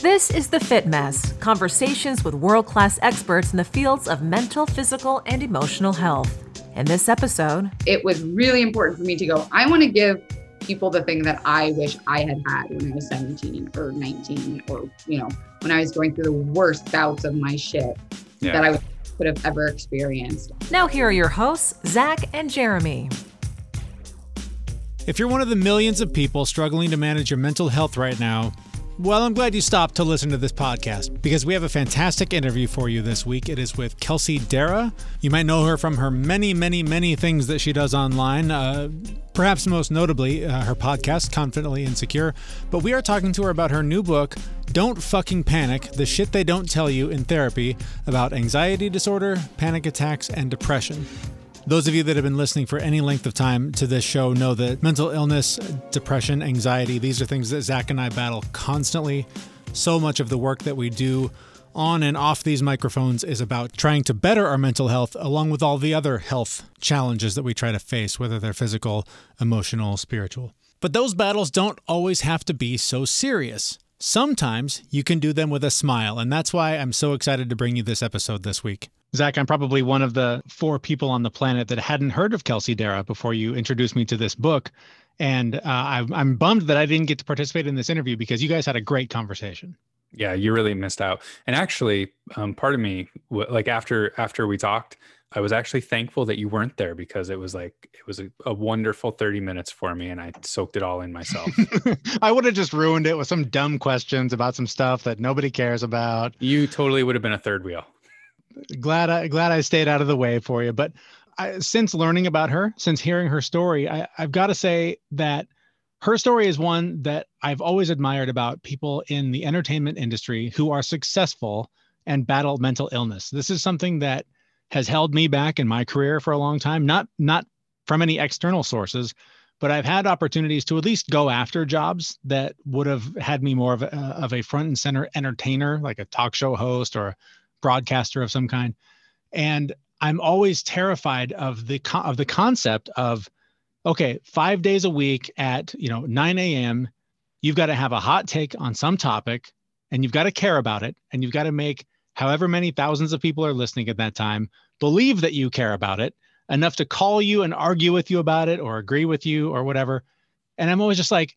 This is The Fit Mess conversations with world class experts in the fields of mental, physical, and emotional health. In this episode, it was really important for me to go, I want to give people the thing that I wish I had had when I was 17 or 19 or, you know, when I was going through the worst bouts of my shit yeah. that I could have ever experienced. Now, here are your hosts, Zach and Jeremy. If you're one of the millions of people struggling to manage your mental health right now, well, I'm glad you stopped to listen to this podcast because we have a fantastic interview for you this week. It is with Kelsey Darragh. You might know her from her many, many, many things that she does online. Uh, perhaps most notably, uh, her podcast, Confidently Insecure. But we are talking to her about her new book, Don't Fucking Panic The Shit They Don't Tell You in Therapy, about anxiety disorder, panic attacks, and depression. Those of you that have been listening for any length of time to this show know that mental illness, depression, anxiety, these are things that Zach and I battle constantly. So much of the work that we do on and off these microphones is about trying to better our mental health, along with all the other health challenges that we try to face, whether they're physical, emotional, spiritual. But those battles don't always have to be so serious. Sometimes you can do them with a smile, and that's why I'm so excited to bring you this episode this week. Zach, I'm probably one of the four people on the planet that hadn't heard of Kelsey Darragh before you introduced me to this book. And uh, I'm, I'm bummed that I didn't get to participate in this interview because you guys had a great conversation. Yeah, you really missed out. And actually, um, part of me, like after after we talked, I was actually thankful that you weren't there because it was like it was a, a wonderful 30 minutes for me and I soaked it all in myself. I would have just ruined it with some dumb questions about some stuff that nobody cares about. You totally would have been a third wheel glad I glad I stayed out of the way for you. But I, since learning about her, since hearing her story, I, I've got to say that her story is one that I've always admired about people in the entertainment industry who are successful and battle mental illness. This is something that has held me back in my career for a long time, not not from any external sources, but I've had opportunities to at least go after jobs that would have had me more of a, of a front and center entertainer, like a talk show host or broadcaster of some kind. And I'm always terrified of the of the concept of okay, five days a week at you know 9 a.m. You've got to have a hot take on some topic, and you've got to care about it, and you've got to make however many thousands of people are listening at that time believe that you care about it enough to call you and argue with you about it or agree with you or whatever. And I'm always just like,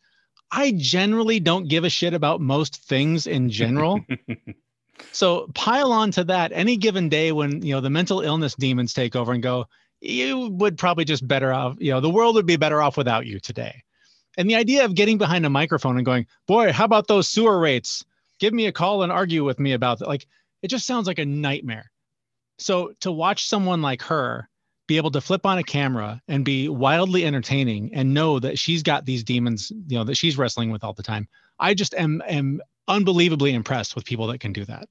I generally don't give a shit about most things in general. So pile on to that any given day when you know the mental illness demons take over and go, you would probably just better off, you know, the world would be better off without you today. And the idea of getting behind a microphone and going, boy, how about those sewer rates? Give me a call and argue with me about that. Like it just sounds like a nightmare. So to watch someone like her be able to flip on a camera and be wildly entertaining and know that she's got these demons, you know, that she's wrestling with all the time. I just am am unbelievably impressed with people that can do that.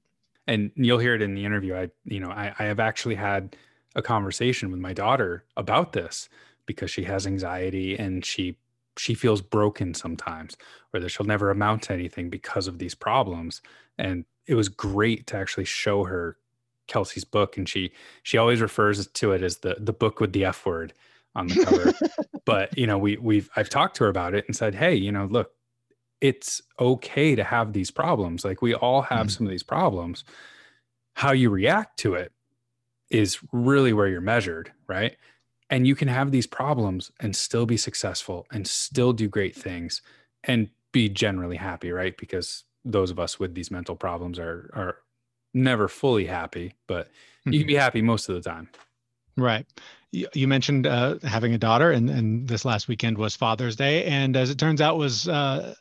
And you'll hear it in the interview. I, you know, I, I have actually had a conversation with my daughter about this because she has anxiety and she she feels broken sometimes or that she'll never amount to anything because of these problems and it was great to actually show her kelsey's book and she she always refers to it as the the book with the f word on the cover but you know we we've i've talked to her about it and said hey you know look it's okay to have these problems. Like we all have mm-hmm. some of these problems. How you react to it is really where you're measured, right? And you can have these problems and still be successful and still do great things and be generally happy, right? Because those of us with these mental problems are are never fully happy, but mm-hmm. you can be mm-hmm. happy most of the time. Right. You, mentioned uh, having a daughter, and, and this last weekend was Father's Day, and as it turns out, was uh,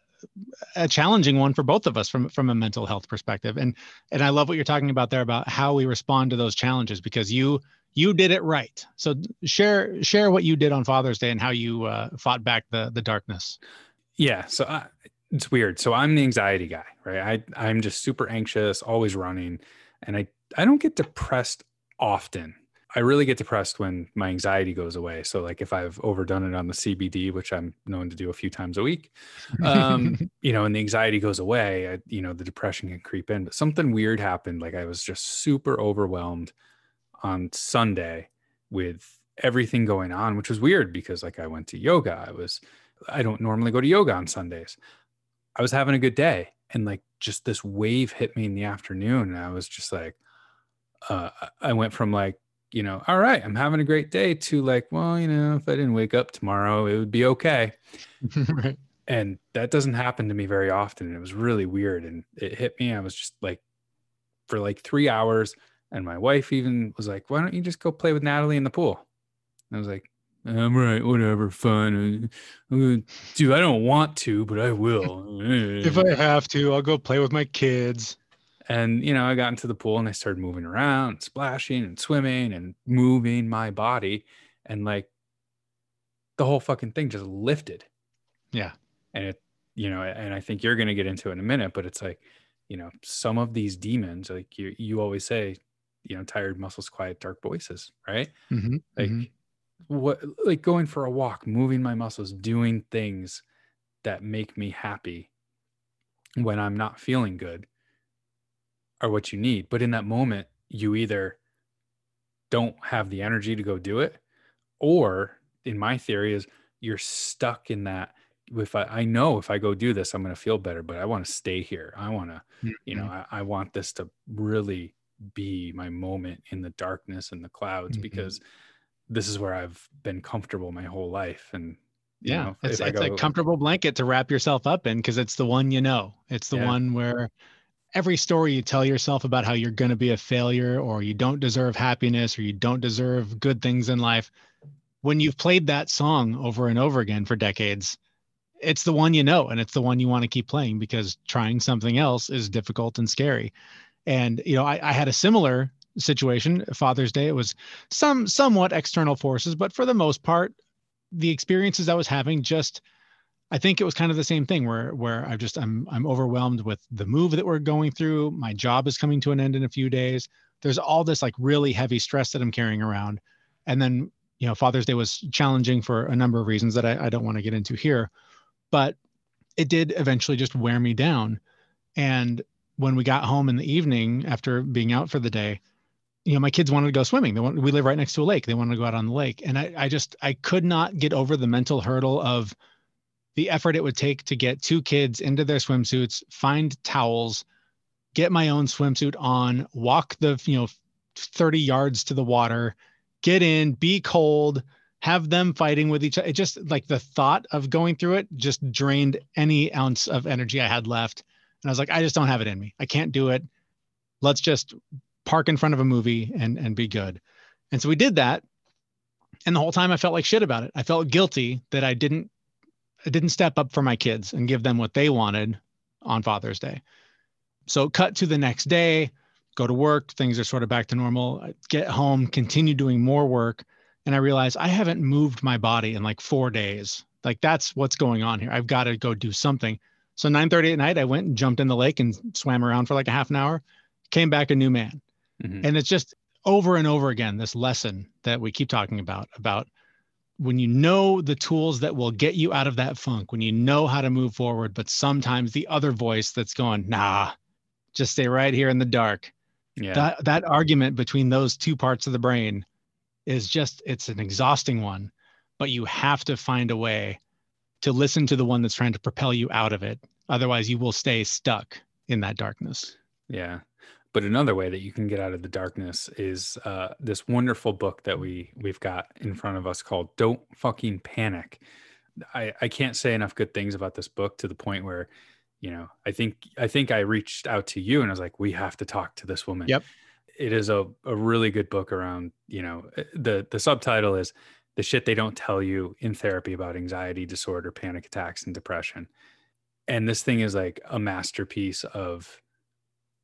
a challenging one for both of us from from a mental health perspective. And and i love what you're talking about there about how we respond to those challenges because you you did it right. So share share what you did on father's day and how you uh, fought back the the darkness. Yeah. So I, it's weird. So i'm the anxiety guy right? I i'm just super anxious always running and i i don't get depressed often I really get depressed when my anxiety goes away. So like if I've overdone it on the CBD, which I'm known to do a few times a week, um, you know, and the anxiety goes away, I, you know, the depression can creep in. But something weird happened. Like I was just super overwhelmed on Sunday with everything going on, which was weird because like I went to yoga. I was, I don't normally go to yoga on Sundays. I was having a good day and like just this wave hit me in the afternoon and i was just like uh i went from like you know all right i'm having a great day to like well you know if i didn't wake up tomorrow it would be okay right. and that doesn't happen to me very often and it was really weird and it hit me i was just like for like three hours and my wife even was like why don't you just go play with natalie in the pool and i was like I'm right, whatever, fine. Uh, dude, I don't want to, but I will. if I have to, I'll go play with my kids. And you know, I got into the pool and I started moving around, splashing and swimming and moving my body, and like the whole fucking thing just lifted. Yeah. And it, you know, and I think you're gonna get into it in a minute, but it's like, you know, some of these demons, like you you always say, you know, tired muscles, quiet, dark voices, right? Mm-hmm. Like mm-hmm what like going for a walk, moving my muscles, doing things that make me happy when I'm not feeling good are what you need. But in that moment, you either don't have the energy to go do it, or in my theory, is you're stuck in that. If I, I know if I go do this, I'm going to feel better, but I want to stay here. I want to, mm-hmm. you know, mm-hmm. I, I, want this to really be my moment in the darkness and the clouds mm-hmm. because this is where I've been comfortable my whole life. And yeah, know, it's, it's go, a comfortable blanket to wrap yourself up in because it's the one you know. It's the yeah. one where every story you tell yourself about how you're going to be a failure or you don't deserve happiness or you don't deserve good things in life. When you've played that song over and over again for decades, it's the one you know and it's the one you want to keep playing because trying something else is difficult and scary. And you know, I, I had a similar situation father's day it was some somewhat external forces but for the most part the experiences i was having just i think it was kind of the same thing where where i just i'm i'm overwhelmed with the move that we're going through my job is coming to an end in a few days there's all this like really heavy stress that i'm carrying around and then you know father's day was challenging for a number of reasons that i, I don't want to get into here but it did eventually just wear me down and when we got home in the evening after being out for the day you know, my kids wanted to go swimming. They want, we live right next to a lake. They wanted to go out on the lake. And I, I just, I could not get over the mental hurdle of the effort it would take to get two kids into their swimsuits, find towels, get my own swimsuit on, walk the, you know, 30 yards to the water, get in, be cold, have them fighting with each other. It just like the thought of going through it just drained any ounce of energy I had left. And I was like, I just don't have it in me. I can't do it. Let's just park in front of a movie and and be good. And so we did that. And the whole time I felt like shit about it. I felt guilty that I didn't I didn't step up for my kids and give them what they wanted on Father's Day. So cut to the next day, go to work, things are sort of back to normal. I get home, continue doing more work, and I realize I haven't moved my body in like 4 days. Like that's what's going on here. I've got to go do something. So 9:30 at night I went and jumped in the lake and swam around for like a half an hour, came back a new man. Mm-hmm. And it's just over and over again this lesson that we keep talking about about when you know the tools that will get you out of that funk, when you know how to move forward, but sometimes the other voice that's going, nah, just stay right here in the dark. Yeah. That that argument between those two parts of the brain is just it's an exhausting one, but you have to find a way to listen to the one that's trying to propel you out of it. Otherwise, you will stay stuck in that darkness. Yeah. But another way that you can get out of the darkness is uh, this wonderful book that we we've got in front of us called "Don't Fucking Panic." I, I can't say enough good things about this book to the point where, you know, I think I think I reached out to you and I was like, we have to talk to this woman. Yep. It is a, a really good book around, you know, eh, the the subtitle is the shit they don't tell you in therapy about anxiety disorder, panic attacks, and depression. And this thing is like a masterpiece of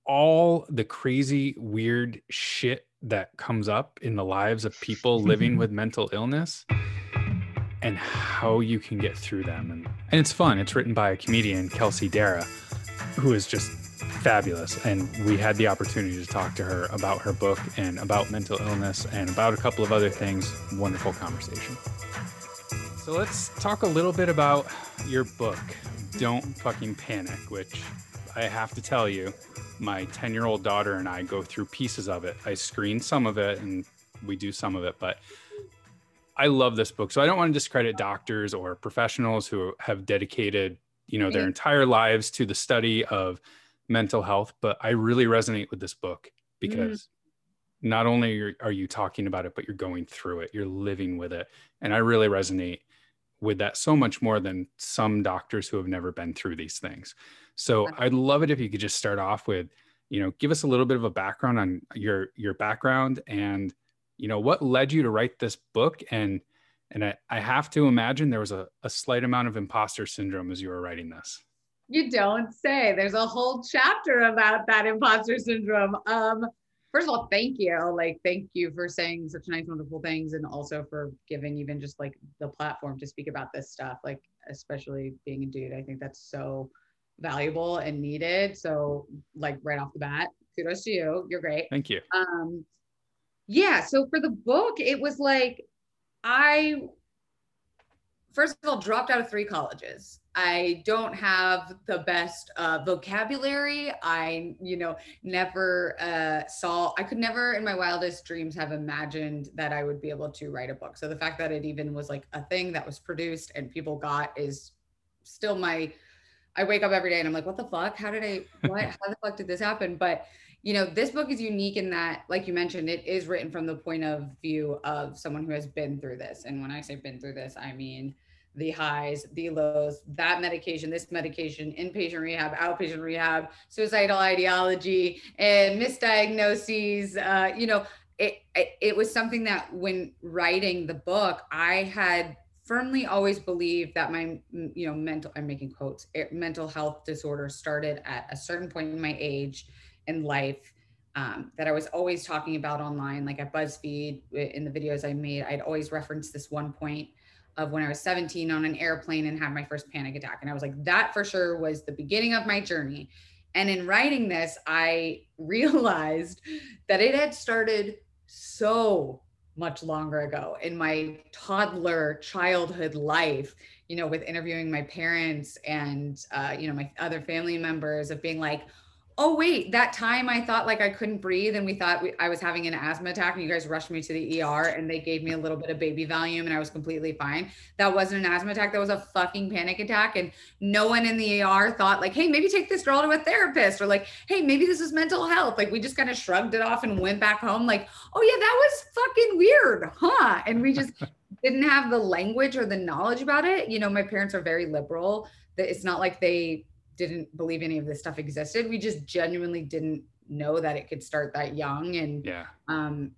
all the crazy, weird shit that comes up in the lives of people living with mental illness and how you can get through them. And, and it's fun. It's written by a comedian, Kelsey Darragh, who is just fabulous. And we had the opportunity to talk to her about her book and about mental illness and about a couple of other things. Wonderful conversation. So let's talk a little bit about your book, Don't Fucking Panic, which I have to tell you, my 10 year old daughter and I go through pieces of it. I screen some of it and we do some of it, but I love this book. So I don't want to discredit doctors or professionals who have dedicated you know their entire lives to the study of mental health but i really resonate with this book because mm. not only are you talking about it but you're going through it. You're living with it. And i really resonate with that so much more than some doctors who have never been through these things so i'd love it if you could just start off with you know give us a little bit of a background on your your background and you know what led you to write this book? And and i, I have to imagine there was a, a slight amount of imposter syndrome as you were writing this. You don't say. There's a whole chapter about that imposter syndrome. Um first of all thank you. Like thank you for saying such nice wonderful things and also for giving even just like the platform to speak about this stuff like especially being a dude. I think that's so valuable and needed. So like right off the bat kudos to you. You're great. Thank you. Um yeah so for the book it was like i first of all dropped out of three colleges. I don't have the best uh, vocabulary. I you know never uh, saw i could never in my wildest dreams have imagined that i would be able to write a book. So the fact that it even was like a thing that was produced and people got is still my i wake up every day and i'm like what the fuck how did i what how the fuck did this happen but you know, this book is unique in that, like you mentioned, it is written from the point of view of someone who has been through this. And when I say been through this, I mean the highs, the lows, that medication, this medication, inpatient rehab, outpatient rehab, suicidal ideology, and misdiagnoses. Uh, you know, it, it it was something that when writing the book, I had firmly always believed that my you know mental i'm making quotes eh, mental health disorder started at a certain point in my age in life um, that I was always talking about online, like at BuzzFeed in the videos I made. I'd always reference this one point of when I was 17 on an airplane and had my first panic attack. And I was like, that for sure was the beginning of my journey. And in writing this, I realized that it had started so much longer ago. In my toddler childhood life you know with interviewing my parents and uh, you know my other family members of being like oh wait that time i thought like i couldn't breathe and we thought we, i was having an asthma attack and you guys rushed me to the er and they gave me a little bit of baby valium and i was completely fine. That wasn't an asthma attack that was a fucking panic attack and no one in the er thought like hey maybe take this girl to a therapist or like hey maybe this is mental health. Like we just kind of shrugged it off and went back home like oh yeah that was fucking weird huh? And we just didn't have the language or the knowledge about it. You know my parents are very liberal. That it's not like they didn't believe any of this stuff existed. We just genuinely didn't know that it could start that young and yeah. um,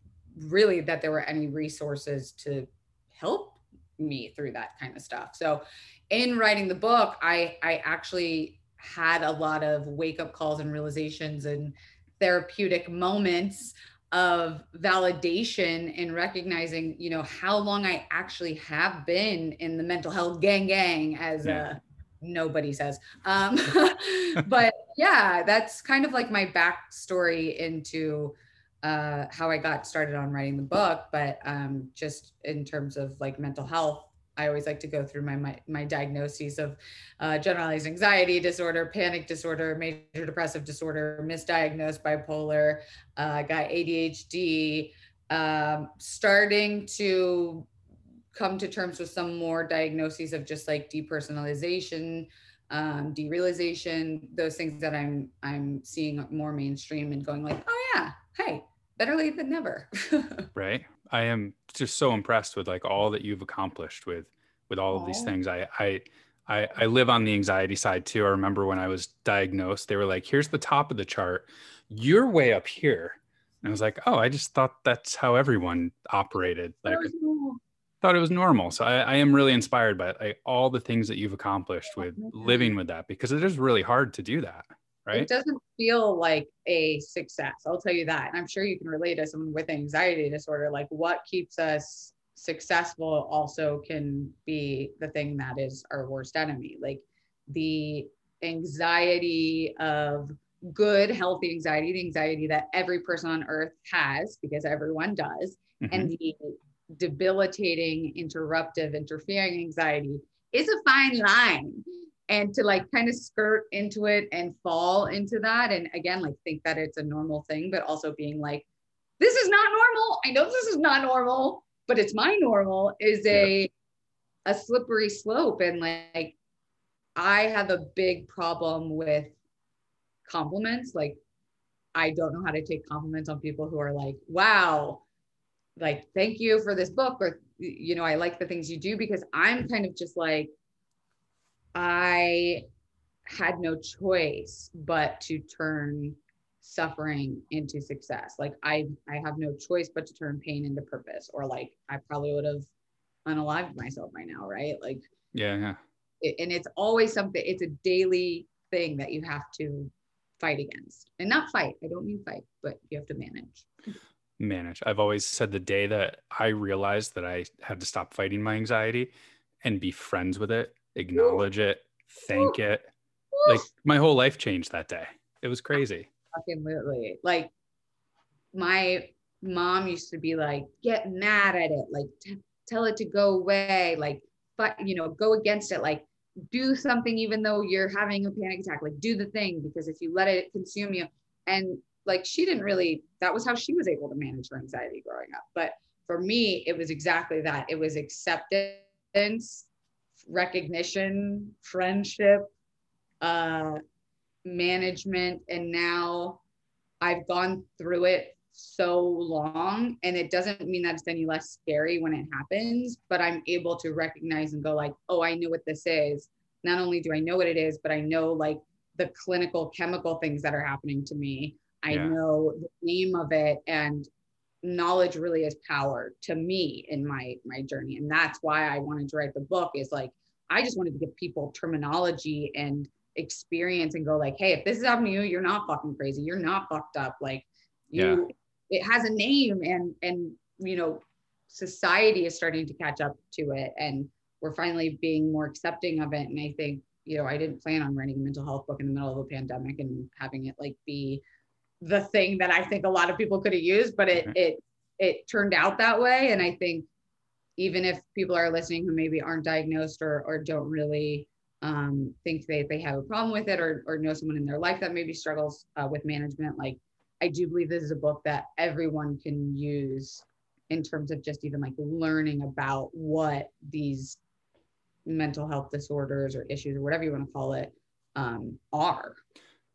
really that there were any resources to help me through that kind of stuff. So in writing the book, I I actually had a lot of wake up calls and realizations and therapeutic moments of validation and recognizing, you know, how long I actually have been in the mental health gang gang as yeah. a nobody says. Um, but yeah, that's kind of like my backstory into uh, how I got started on writing the book. But um, just in terms of like mental health, I always like to go through my my, my diagnoses of uh, generalized anxiety disorder, panic disorder, major depressive disorder, misdiagnosed bipolar, uh, got ADHD, um, starting to come to terms with some more diagnoses of just like depersonalization um, derealization those things that i'm i'm seeing more mainstream and going like oh yeah hey better late than never. Right? I am just so impressed with like all that you've accomplished with with all of these things. I, I i i live on the anxiety side too. I remember when i was diagnosed they were like here's the top of the chart. You're way up here. And i was like oh i just thought that's how everyone operated like thought it was normal. So I, I am really inspired by like, all the things that you've accomplished with living with that because it is really hard to do that. Right. It doesn't feel like a success. I'll tell you that. And I'm sure you can relate to someone with anxiety disorder. Like what keeps us successful also can be the thing that is our worst enemy. Like the anxiety of good, healthy anxiety, the anxiety that every person on earth has because everyone does, mm-hmm. and the debilitating, interruptive, interfering anxiety is a fine line. And to like kind of skirt into it and fall into that. And again, like think that it's a normal thing, but also being like, this is not normal. I know this is not normal, but it's my normal is a, yeah. a slippery slope. And like, I have a big problem with compliments. Like, I don't know how to take compliments on people who are like, wow, like, thank you for this book, or, you know, I like the things you do because I'm kind of just like, I had no choice but to turn suffering into success. Like I I have no choice but to turn pain into purpose or like I probably would have unalived myself by now, right? Like yeah, yeah. It, and it's always something it's a daily thing that you have to fight against. And not fight. I don't mean fight, but you have to manage. Manage. I've always said the day that I realized that I had to stop fighting my anxiety and be friends with it, acknowledge it, thank it. Like my whole life changed that day. It was crazy literally. Like my mom used to be like, get mad at it, like t- tell it to go away, like, but you know, go against it, like do something even though you're having a panic attack, like do the thing because if you let it consume you, and like she didn't really, that was how she was able to manage her anxiety growing up. But for me, it was exactly that. It was acceptance, recognition, friendship, uh, management and now I've gone through it so long and it doesn't mean that it's any less scary when it happens but I'm able to recognize and go like oh I know what this is not only do I know what it is but I know like the clinical chemical things that are happening to me I yeah. know the name of it and knowledge really is power to me in my my journey and that's why I wanted to write the book is like I just wanted to give people terminology and experience and go like, hey, if this is happening to you, you're not fucking crazy. You're not fucked up. Like you yeah. it has a name and and you know, society is starting to catch up to it and we're finally being more accepting of it. And I think, you know, I didn't plan on writing a mental health book in the middle of a pandemic and having it like be the thing that I think a lot of people could have used, but it mm-hmm. it it turned out that way. And I think even if people are listening who maybe aren't diagnosed or or don't really um, think they, they have a problem with it or, or know someone in their life that maybe struggles uh, with management, like I do believe this is a book that everyone can use in terms of just even like learning about what these mental health disorders or issues or whatever you want to call it um, are.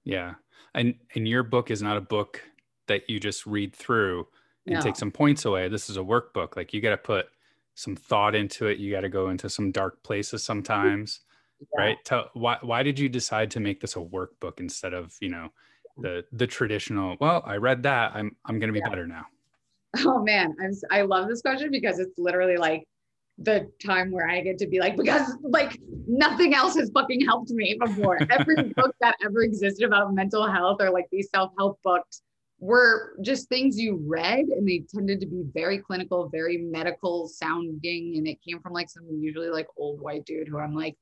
Yeah. And and your book is not a book that you just read through and no. take some points away. This is a workbook. Like you got to put some thought into it. You got to go into some dark places sometimes yeah. right tell why why did you decide to make this a workbook instead of you know the the traditional well i read that i'm i'm going to be yeah. better now oh man i'm i love this question because it's literally like the time where i get to be like because like nothing else has fucking helped me before every book that ever existed about mental health or like these self-help books were just things you read and they tended to be very clinical very medical sounding and it came from like some usually like old white dude who i'm like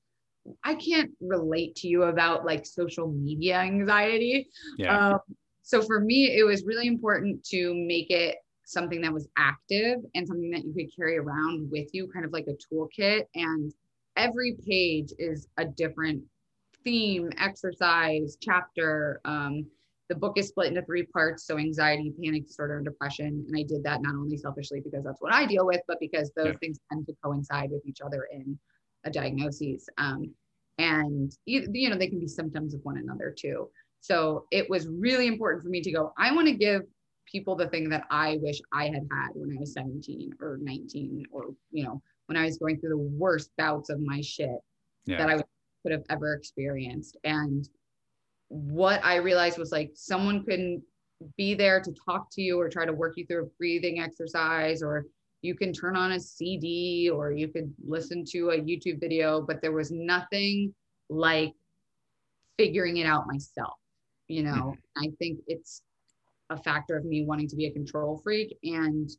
I can't relate to you about like social media anxiety. Yeah. Um, so for me, it was really important to make it something that was active and something that you could carry around with you, kind of like a toolkit. And every page is a different theme, exercise, chapter. Um, the book is split into three parts so anxiety panic disorder and depression and i did that not only selfishly because that's what i deal with but because those yeah. things tend to coincide with each other in a diagnosis. Um, and you, you know, they can be symptoms of one another too. So it was really important for me to go, I want to give people the thing that I wish I had had when I was 17 or 19 or, you know, when I was going through the worst bouts of my shit yeah. that I could have ever experienced. And what I realized was like someone couldn't be there to talk to you or try to work you through a breathing exercise or you can turn on a CD or you could listen to a YouTube video, but there was nothing like figuring it out myself. You know, mm-hmm. I think it's a factor of me wanting to be a control freak and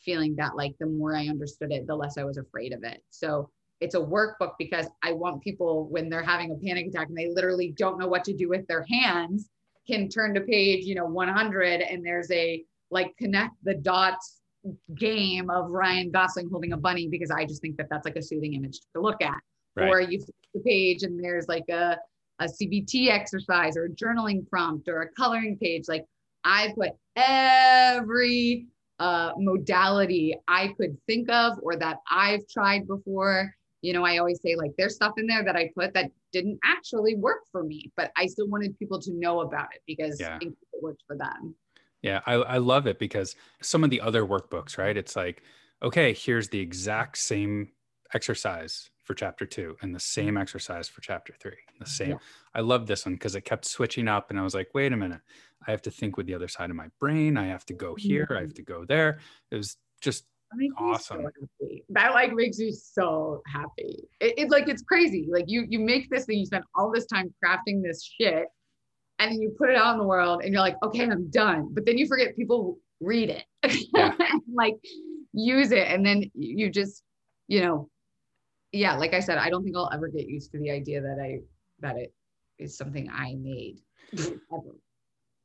feeling that like the more I understood it, the less I was afraid of it. So it's a workbook because I want people when they're having a panic attack and they literally don't know what to do with their hands can turn to page, you know, 100 and there's a like connect the dots game of Ryan Gosling holding a bunny because I just think that that's like a soothing image to look at. Right. Or you flip the page and there's like a, a CBT exercise or a journaling prompt or a coloring page. Like I put every uh, modality I could think of or that I've tried before. You know, I always say like there's stuff in there that I put that didn't actually work for me, but I still wanted people to know about it because Yeah. it worked for them. Yeah, I, I love it because some of the other workbooks, right? It's like, okay, here's the exact same exercise for chapter two and the same exercise for chapter three. The same. Yeah. I love this one because it kept switching up and I was like, wait a minute, I have to think with the other side of my brain. I have to go here. I have mm-hmm. to go there. It was just That makes me Awesome. so. That like makes you so happy. It, it's like it's crazy. Like you you make this thing, you spend all this time crafting this shit, and then you put it out in the world, and you're like, okay, I'm done. But then you forget people read it, Yeah. like use it, and then you just, you know, yeah. Like I said, I don't think I'll ever get used to the idea that I that it is something I made. Ever.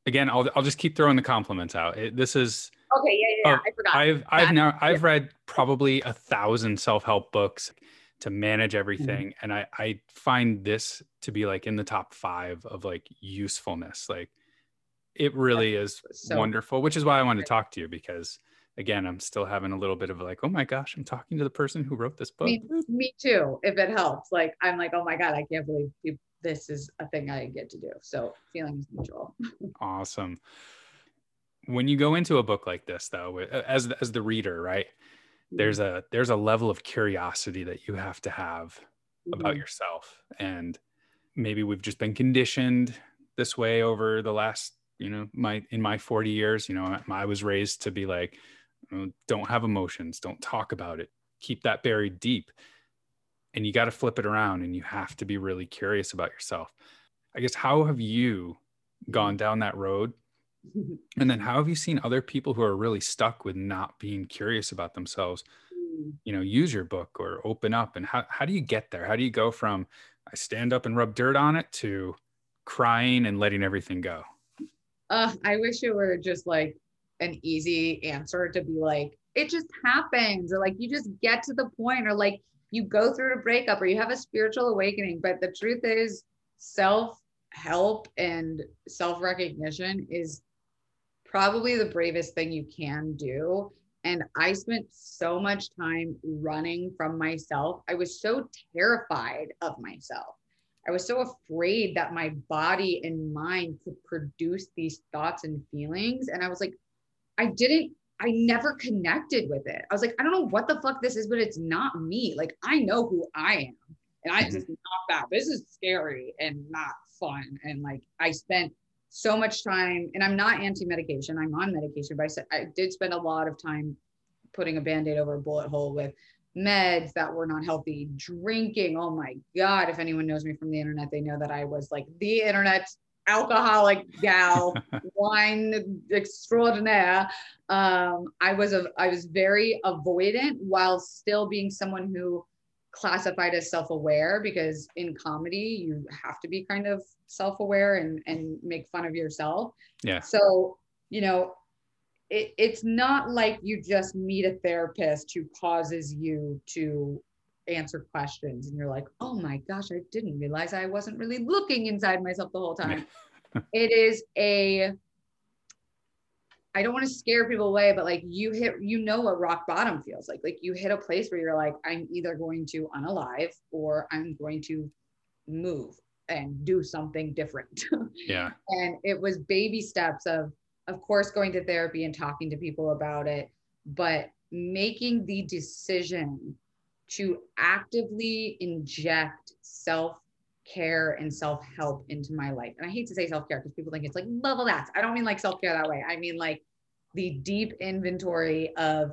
Again, I'll I'll just keep throwing the compliments out. It, this is Okay, yeah, yeah, yeah. Oh, I forgot. I've I've That- now I've read probably a thousand self-help books to manage everything. Mm-hmm. And I I find this to be like in the top five of like usefulness. Like it really is so- wonderful, which is why I wanted to talk to you because again, I'm still having a little bit of like, oh my gosh, I'm talking to the person who wrote this book. me, me too if it helps like i'm like oh my god i can't believe you, this is a thing i get to do so feelings mutual Awesome. When you go into a book like this, though, as as the reader, right? There's a there's a level of curiosity that you have to have about Mhm. yourself, and maybe we've just been conditioned this way over the last, you know, my in my 40 years. You know, I, I was raised to be like, "Oh, don't have emotions, don't talk about it, keep that buried deep, and you got to flip it around, and you have to be really curious about yourself. I guess how have you gone down that road and then how have you seen other people who are really stuck with not being curious about themselves, Mm. you know, use your book or open up? And how, how do you get there? How do you go from I stand up and rub dirt on it to crying and letting everything go? uh, i wish it were just like an easy answer to be like it just happens or like you just get to the point or like you go through a breakup or you have a spiritual awakening but the truth is self help and self recognition is probably the bravest thing you can do. And I spent so much time running from myself. I was so terrified of myself. I was so afraid that my body and mind could produce these thoughts and feelings. And I was like, I didn't, I never connected with it. I was like, I don't know what the fuck this is, but it's not me. Like, I know who I am. And I mm-hmm. just not that. This is scary and not fun. And like, I spent so much time, and I'm not anti-medication. I'm on medication, but I said I did spend a lot of time putting a band-aid over a bullet hole with meds that were not healthy, drinking. Oh my God. If anyone knows me from the internet, they know that I was like the internet alcoholic gal, wine extraordinaire. Um, I was a I was very avoidant while still being someone who classified as self-aware because in comedy you have to be kind of self-aware and and make fun of yourself Yeah. so you know it, it's not like you just meet a therapist who causes you to answer questions and you're like oh my gosh i didn't realize i wasn't really looking inside myself the whole time it is a I don't want to scare people away, but like you hit, you know what rock bottom feels like. Like you hit a place where you're like, I'm either going to unalive or I'm going to move and do something different. Yeah. and it was baby steps of, of course, going to therapy and talking to people about it, but making the decision to actively inject self care and self help into my life. And I hate to say self care because people think it's like level that. I don't mean like self care that way. I mean like the deep inventory of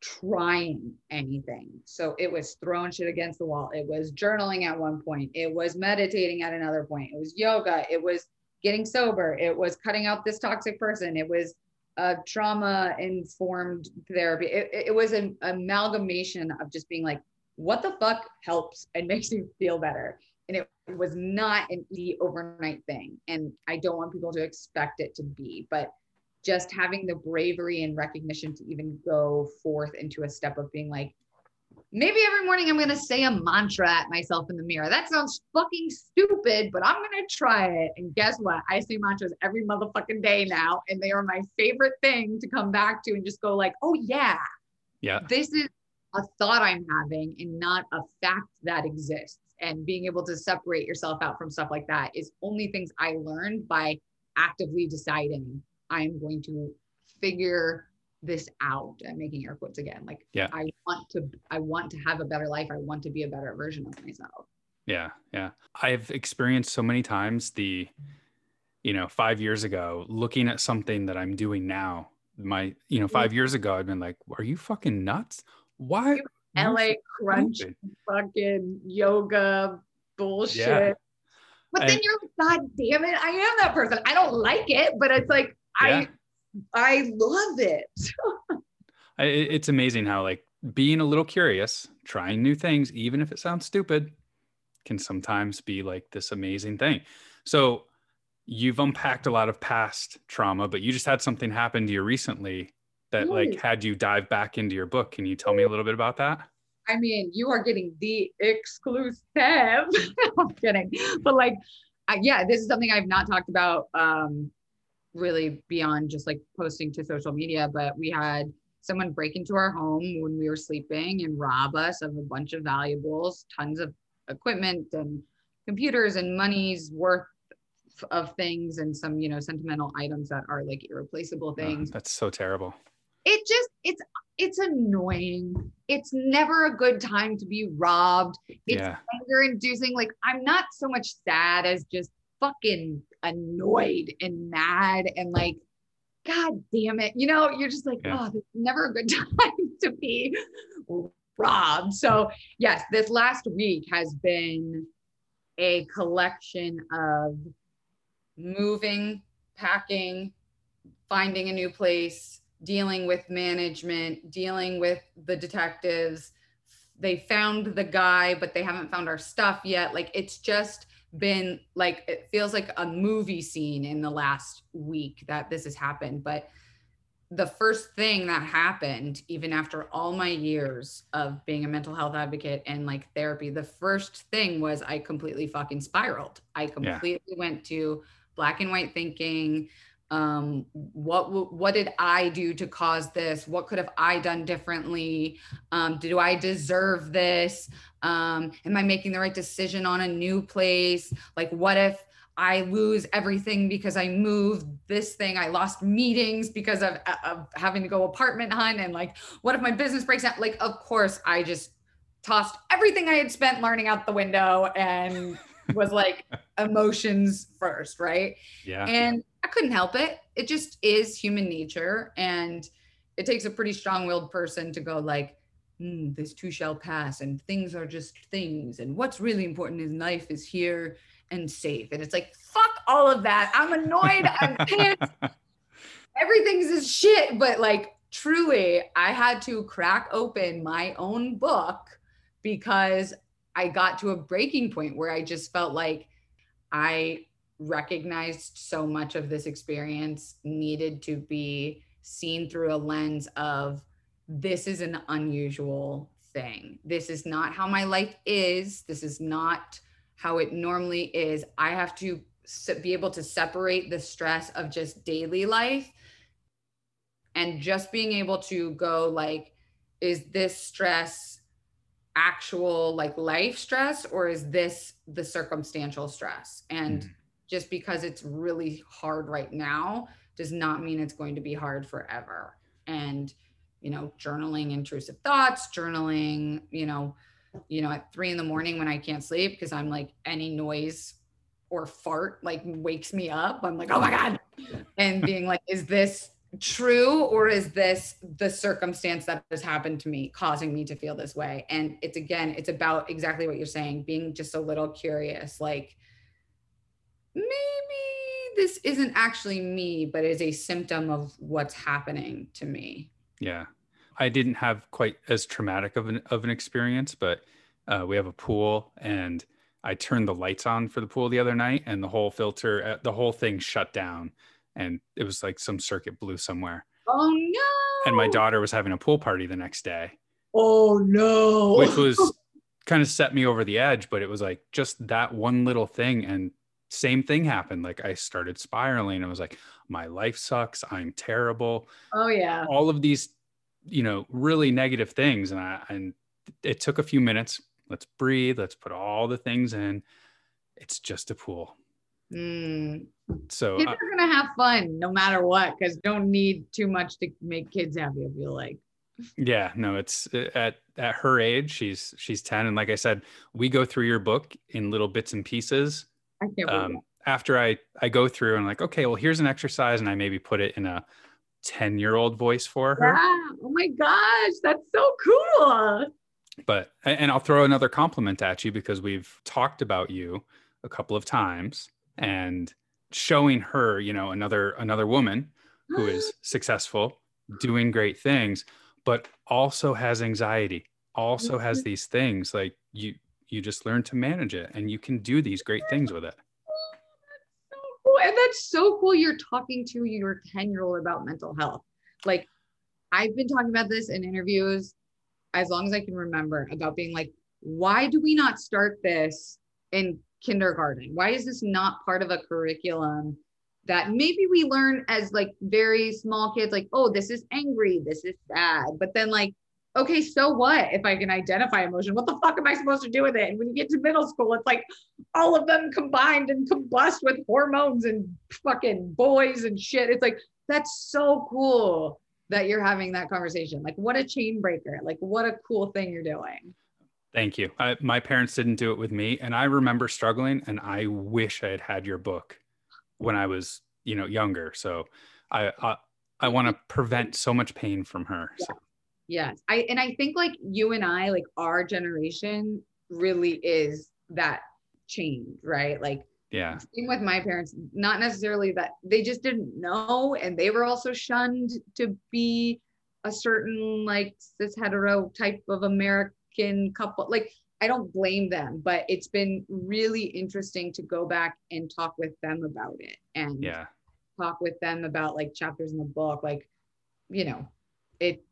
trying anything. So it was throwing shit against the wall. It was journaling at one point. It was meditating at another point. It was yoga. It was getting sober. It was cutting out this toxic person. It was a trauma informed therapy. It, it was an amalgamation of just being like, what the fuck helps and makes you feel better. And it was not an easy overnight thing. And i don't want people to expect it to be but just having the bravery and recognition to even go forth into a step of being like maybe every morning i'm going to say a mantra at myself in the mirror. That sounds fucking stupid but i'm going to try it. And guess what? I say mantras every motherfucking day now and they are my favorite thing to come back to and just go like oh yeah. Yeah. this is a thought I'm having and not a fact that exists. and being able to separate yourself out from stuff like that is only things I learned by actively deciding I'm going to figure this out and making air quotes again. Like yeah. I want to I want to have a better life. I want to be a better version of myself. Yeah. Yeah. I've experienced so many times the, you know, five years ago, looking at something that I'm doing now. My, you know, mm-hmm. five years ago, I'd been like, are you fucking nuts? Why? LA crunch fucking yoga bullshit. Yeah. But then you're like, God damn it, I am that person. I don't like it, but it's like yeah. I I love it. it's amazing how like being a little curious, trying new things, even if it sounds stupid, can sometimes be like this amazing thing. So you've unpacked a lot of past trauma, but you just had something happen to you recently that like had you dive back into your book. Can you tell me a little bit about that? I mean, you are getting the exclusive. I'm kidding, but like, uh, yeah, this is something I've not talked about um, really beyond just like posting to social media. But we had someone break into our home when we were sleeping and rob us of a bunch of valuables, tons of equipment and computers and money's worth of things and some you know sentimental items that are like irreplaceable things oh, that's so terrible it just it's it's annoying it's never a good time to be robbed it's yeah. anger inducing like i'm not so much sad as just fucking annoyed and mad and like god damn it you know you're just like yeah. oh there's never a good time to be robbed. So, yes, this last week has been a collection of moving, packing, finding a new place, dealing with management, dealing with the detectives. They found the guy, but they haven't found our stuff yet. Like, it's just been like, it feels like a movie scene in the last week that this has happened. But the first thing that happened even after all my years of being a mental health advocate and like therapy the first thing was i completely fucking spiraled i completely yeah. went to black and white thinking um what what did i do to cause this what could have i done differently um do i deserve this um am i making the right decision on a new place like what if I lose everything because I moved this thing. I lost meetings because of, of having to go apartment hunt. And like, what if my business breaks down? Like, of course, I just tossed everything I had spent learning out the window and was like emotions first, right? Yeah. And I couldn't help it. It just is human nature. And it takes a pretty strong willed person to go, like, mm, this too shall pass and things are just things. And what's really important in life is here and safe. And it's like, fuck all of that. I'm annoyed. I'm pissed. Everything's is shit. But like, truly, I had to crack open my own book because I got to a breaking point where I just felt like I recognized so much of this experience needed to be seen through a lens of this is an unusual thing. This is not how my life is. This is not how it normally is. I have to be able to separate the stress of just daily life and just being able to go like is this stress actual like life stress or is this the circumstantial stress and mm. Just because it's really hard right now does not mean it's going to be hard forever and you know journaling intrusive thoughts journaling you know you know, at three in the morning when I can't sleep because I'm like any noise or fart like wakes me up. I'm like, oh my God. And being like, is this true or is this the circumstance that has happened to me causing me to feel this way? And it's again, it's about exactly what you're saying, being just a little curious, like maybe this isn't actually me, but is a symptom of what's happening to me. Yeah. I didn't have quite as traumatic of an of an experience, but uh, we have a pool, and I turned the lights on for the pool the other night, and the whole filter, uh, the whole thing shut down, and it was like some circuit blew somewhere. Oh no! And my daughter was having a pool party the next day. Oh no! Which was kind of set me over the edge, but it was like just that one little thing, and same thing happened. Like I started spiraling. I was like, my life sucks. I'm terrible. Oh yeah. All of these you know really negative things and i and it took a few minutes let's breathe let's put all the things in it's just a pool Mm. so Kids uh, are gonna have fun no matter what, because don't need too much to make kids happy. I feel like. yeah no it's uh, at at her age she's she's 10 and like i said we go through your book in little bits and pieces I can't um, after I I go through and like, okay, well, here's an exercise, and I maybe put it in a ten year old voice for her. Yeah. Oh my gosh, that's so cool. But and I'll throw another compliment at you because we've talked about you a couple of times and showing her, you know, another another woman who is successful, doing great things, but also has anxiety, also has these things like you you just learn to manage it and you can do these great things with it. Oh, so cool. And that's so cool. You're talking to your 10 year old about mental health. Like, I've been talking about this in interviews as long as I can remember about being like, why do we not start this in kindergarten? Why is this not part of a curriculum that maybe we learn as like very small kids, like, oh, this is angry, this is sad. But then, like, okay, so what if I can identify emotion? What the fuck am I supposed to do with it? And when you get to middle school, it's like all of them combined and combust with hormones and fucking boys and shit. It's like, that's so cool that you're having that conversation. Like, what a chain breaker. Like, what a cool thing you're doing. Thank you. I, my parents didn't do it with me, and I remember struggling. And I wish I had had your book when I was, you know, younger. So I I, I want to prevent so much pain from her. So, Yes. I and I think like you and I, like our generation really is that change, right? Like yeah, same with my parents, not necessarily that they just didn't know and they were also shunned to be a certain like cis hetero type of American couple. Like I don't blame them, but it's been really interesting to go back and talk with them about it and yeah, talk with them about like chapters in the book. Like, you know, it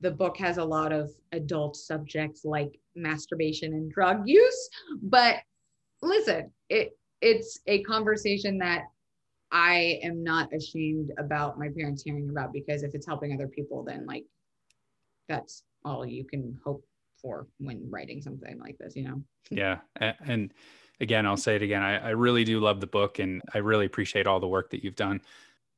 the book has a lot of adult subjects like masturbation and drug use, but listen, it it's a conversation that I am not ashamed about my parents hearing about because if it's helping other people, then like that's all you can hope for when writing something like this, you know? yeah. And again, I'll say it again. I, I really do love the book, and I really appreciate all the work that you've done.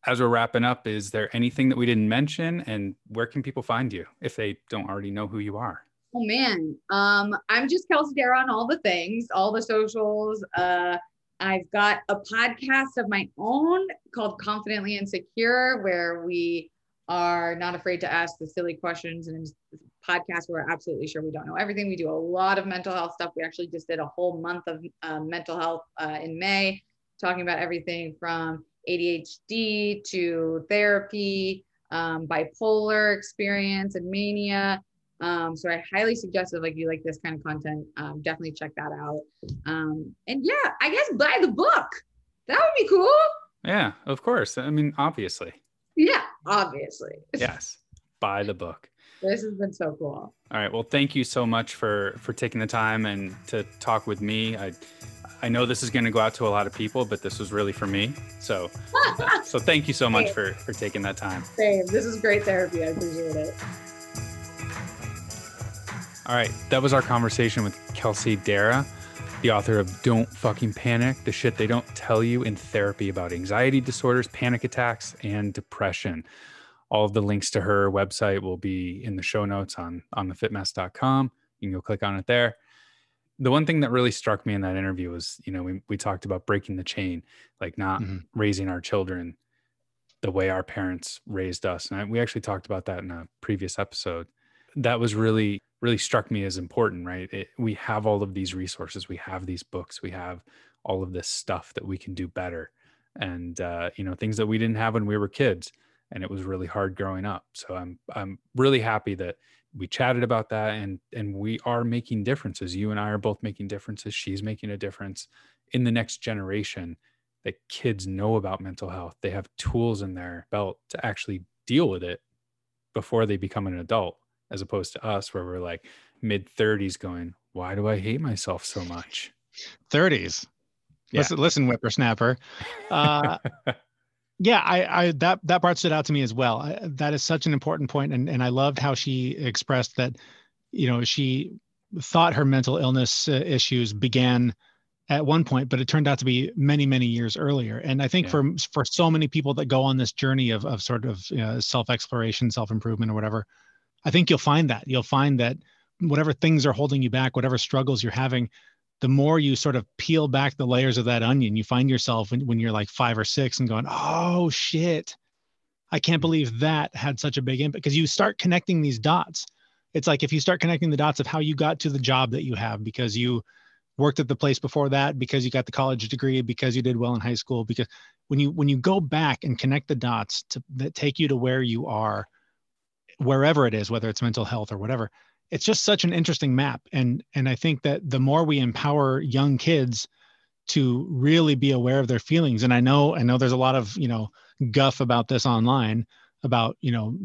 As we're wrapping up, is there anything that we didn't mention, and where can people find you if they don't already know who you are? Oh man, um, I'm just Kelsey Darragh on all the things, all the socials. Uh, I've got a podcast of my own called Confidently Insecure, where we are not afraid to ask the silly questions and podcast where we're absolutely sure we don't know everything. We do a lot of mental health stuff. We actually just did a whole month of um, mental health uh, in May, talking about everything from ADHD to therapy, um, bipolar experience, and mania. Um, so I highly suggest if like you like this kind of content, um, definitely check that out. Um, and yeah, I guess buy the book. That would be cool. Yeah, of course. I mean, obviously. Yeah, obviously. Yes. Buy the book. This has been so cool. All right. Well, thank you so much for for taking the time and to talk with me. I I know this is going to go out to a lot of people, but this was really for me. So so thank you so much for for taking that time. Same. This is great therapy. I appreciate it. All right. That was our conversation with Kelsey Darragh, the author of Don't Fucking Panic, the shit they don't tell you in therapy about anxiety disorders, panic attacks, and depression. All of the links to her website will be in the show notes on on thefitmess.com. You can go click on it there. The one thing that really struck me in that interview was, you know, we, we talked about breaking the chain, like not Mhm. raising our children the way our parents raised us. And I, we actually talked about that in a previous episode. That was really, really struck me as important, right? It, we have all of these resources, we have these books, we have all of this stuff that we can do better. And, uh, you know, things that we didn't have when we were kids. And it was really hard growing up. So I'm, I'm really happy that we chatted about that and and we are making differences you and i are both making differences she's making a difference in the next generation that kids know about mental health they have tools in their belt to actually deal with it before they become an adult as opposed to us where we're like mid 30s going why do i hate myself so much 30s. Yeah. Listen, listen, whippersnapper. Uh, yeah, I, I that that part stood out to me as well. I, that is such an important point, and and I loved how she expressed that, you know, she thought her mental illness uh, issues began at one point, but it turned out to be many, many years earlier. And I think yeah. for for so many people that go on this journey of of sort of you know, self exploration, self improvement, or whatever, I think you'll find that you'll find that whatever things are holding you back, whatever struggles you're having, the more you sort of peel back the layers of that onion, you find yourself when, when you're like five or six and going, oh shit, I can't mm-hmm. believe that had such a big impact because you start connecting these dots. It's like if you start connecting the dots of how you got to the job that you have because you worked at the place before that, because you got the college degree, because you did well in high school, because when you when you go back and connect the dots to that take you to where you are, wherever it is, whether it's mental health or whatever, it's just such an interesting map. And and I think that the more we empower young kids to really be aware of their feelings, and I know I know there's a lot of you know guff about this online about you know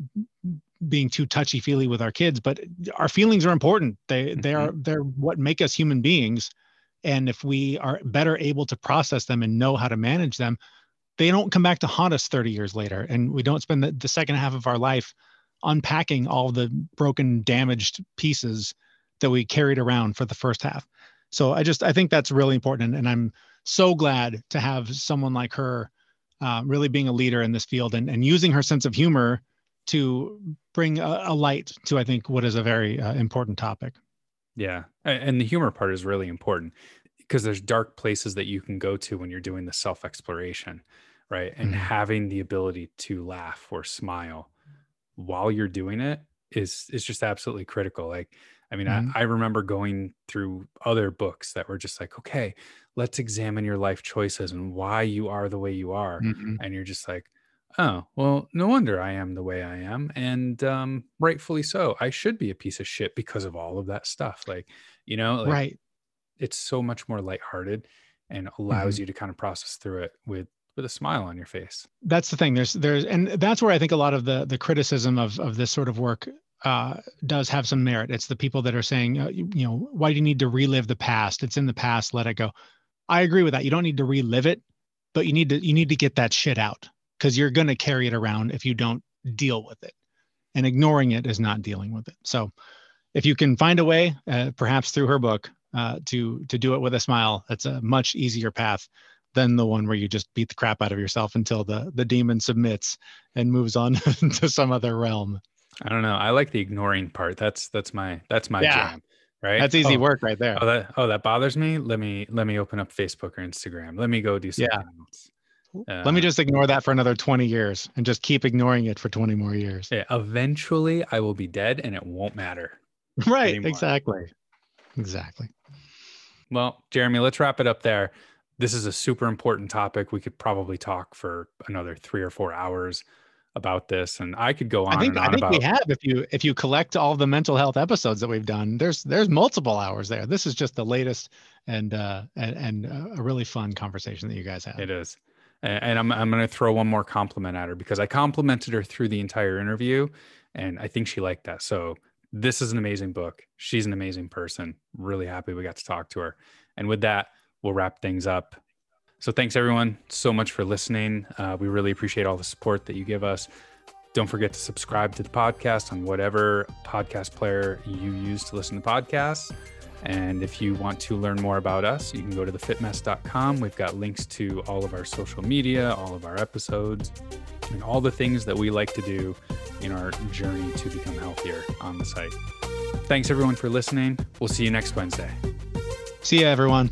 being too touchy feely with our kids but our feelings are important they they are mm-hmm. they're what make us human beings and if we are better able to process them and know how to manage them they don't come back to haunt us 30 years later and we don't spend the, the second half of our life unpacking all the broken damaged pieces that we carried around for the first half so i just i think that's really important and, i'm so glad to have someone like her uh, really being a leader in this field and, and using her sense of humor to bring a, a light to, I think, what is a very uh, important topic. Yeah. And the humor part is really important because there's dark places that you can go to when you're doing the self exploration, right? And mm-hmm. having the ability to laugh or smile while you're doing it is is just absolutely critical. Like, I mean, mm-hmm. I, I remember going through other books that were just like, okay, let's examine your life choices and why you are the way you are. Mm-hmm. And you're just like, oh, well, no wonder I am the way I am. And um, rightfully so. I should be a piece of shit because of all of that stuff. Like, you know, like, right. It's so much more lighthearted and allows mm-hmm. you to kind of process through it with with a smile on your face. That's the thing. There's there's and that's where I think a lot of the the criticism of of this sort of work uh, does have some merit. It's the people that are saying, uh, you, you know, why do you need to relive the past? It's in the past. Let it go. I agree with that. You don't need to relive it, but you need to you need to get that shit out because you're going to carry it around if you don't deal with it. And ignoring it is not dealing with it. So if you can find a way, uh, perhaps through her book, uh, to to do it with a smile, that's a much easier path than the one where you just beat the crap out of yourself until the the demon submits and moves on to some other realm. I don't know. I like the ignoring part. That's that's my that's my yeah. jam right? That's easy oh, work right there. Oh, that oh that bothers me. Let me let me open up Facebook or Instagram. Let me go do something yeah. else. Uh, let me just ignore that for another 20 years and just keep ignoring it for 20 more years. Yeah, eventually I will be dead and it won't matter. Right, anymore. exactly. Exactly. Well, Jeremy, let's wrap it up there. This is a super important topic. We could probably talk for another 3 or 4 hours about this and i could go on i think, I think about... we have if you if you collect all the mental health episodes that we've done. There's there's multiple hours there. This is just the latest and uh and, and a really fun conversation that you guys have. It is. And i'm, I'm going to throw one more compliment at her because i complimented her through the entire interview and i think she liked that. So this is an amazing book. She's an amazing person. Really happy we got to talk to her. And with that we'll wrap things up so thanks everyone so much for listening. Uh, we really appreciate all the support that you give us. Don't forget to subscribe to the podcast on whatever podcast player you use to listen to podcasts. And if you want to learn more about us, you can go to thefitmess.com. We've got links to all of our social media, all of our episodes, and all the things that we like to do in our journey to become healthier on the site. Thanks everyone for listening. We'll see you next Wednesday. See you, everyone.